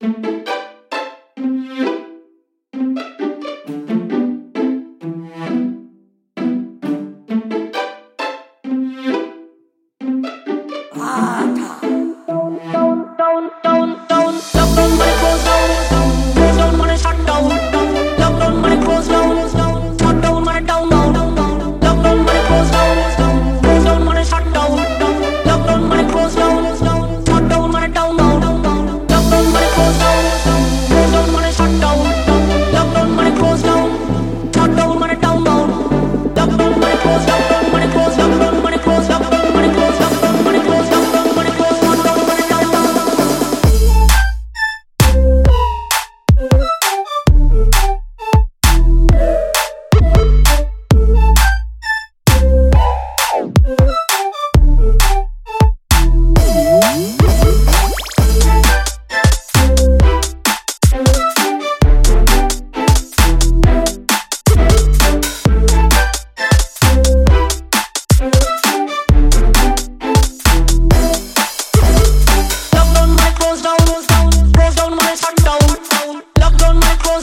Down, down,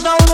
knows no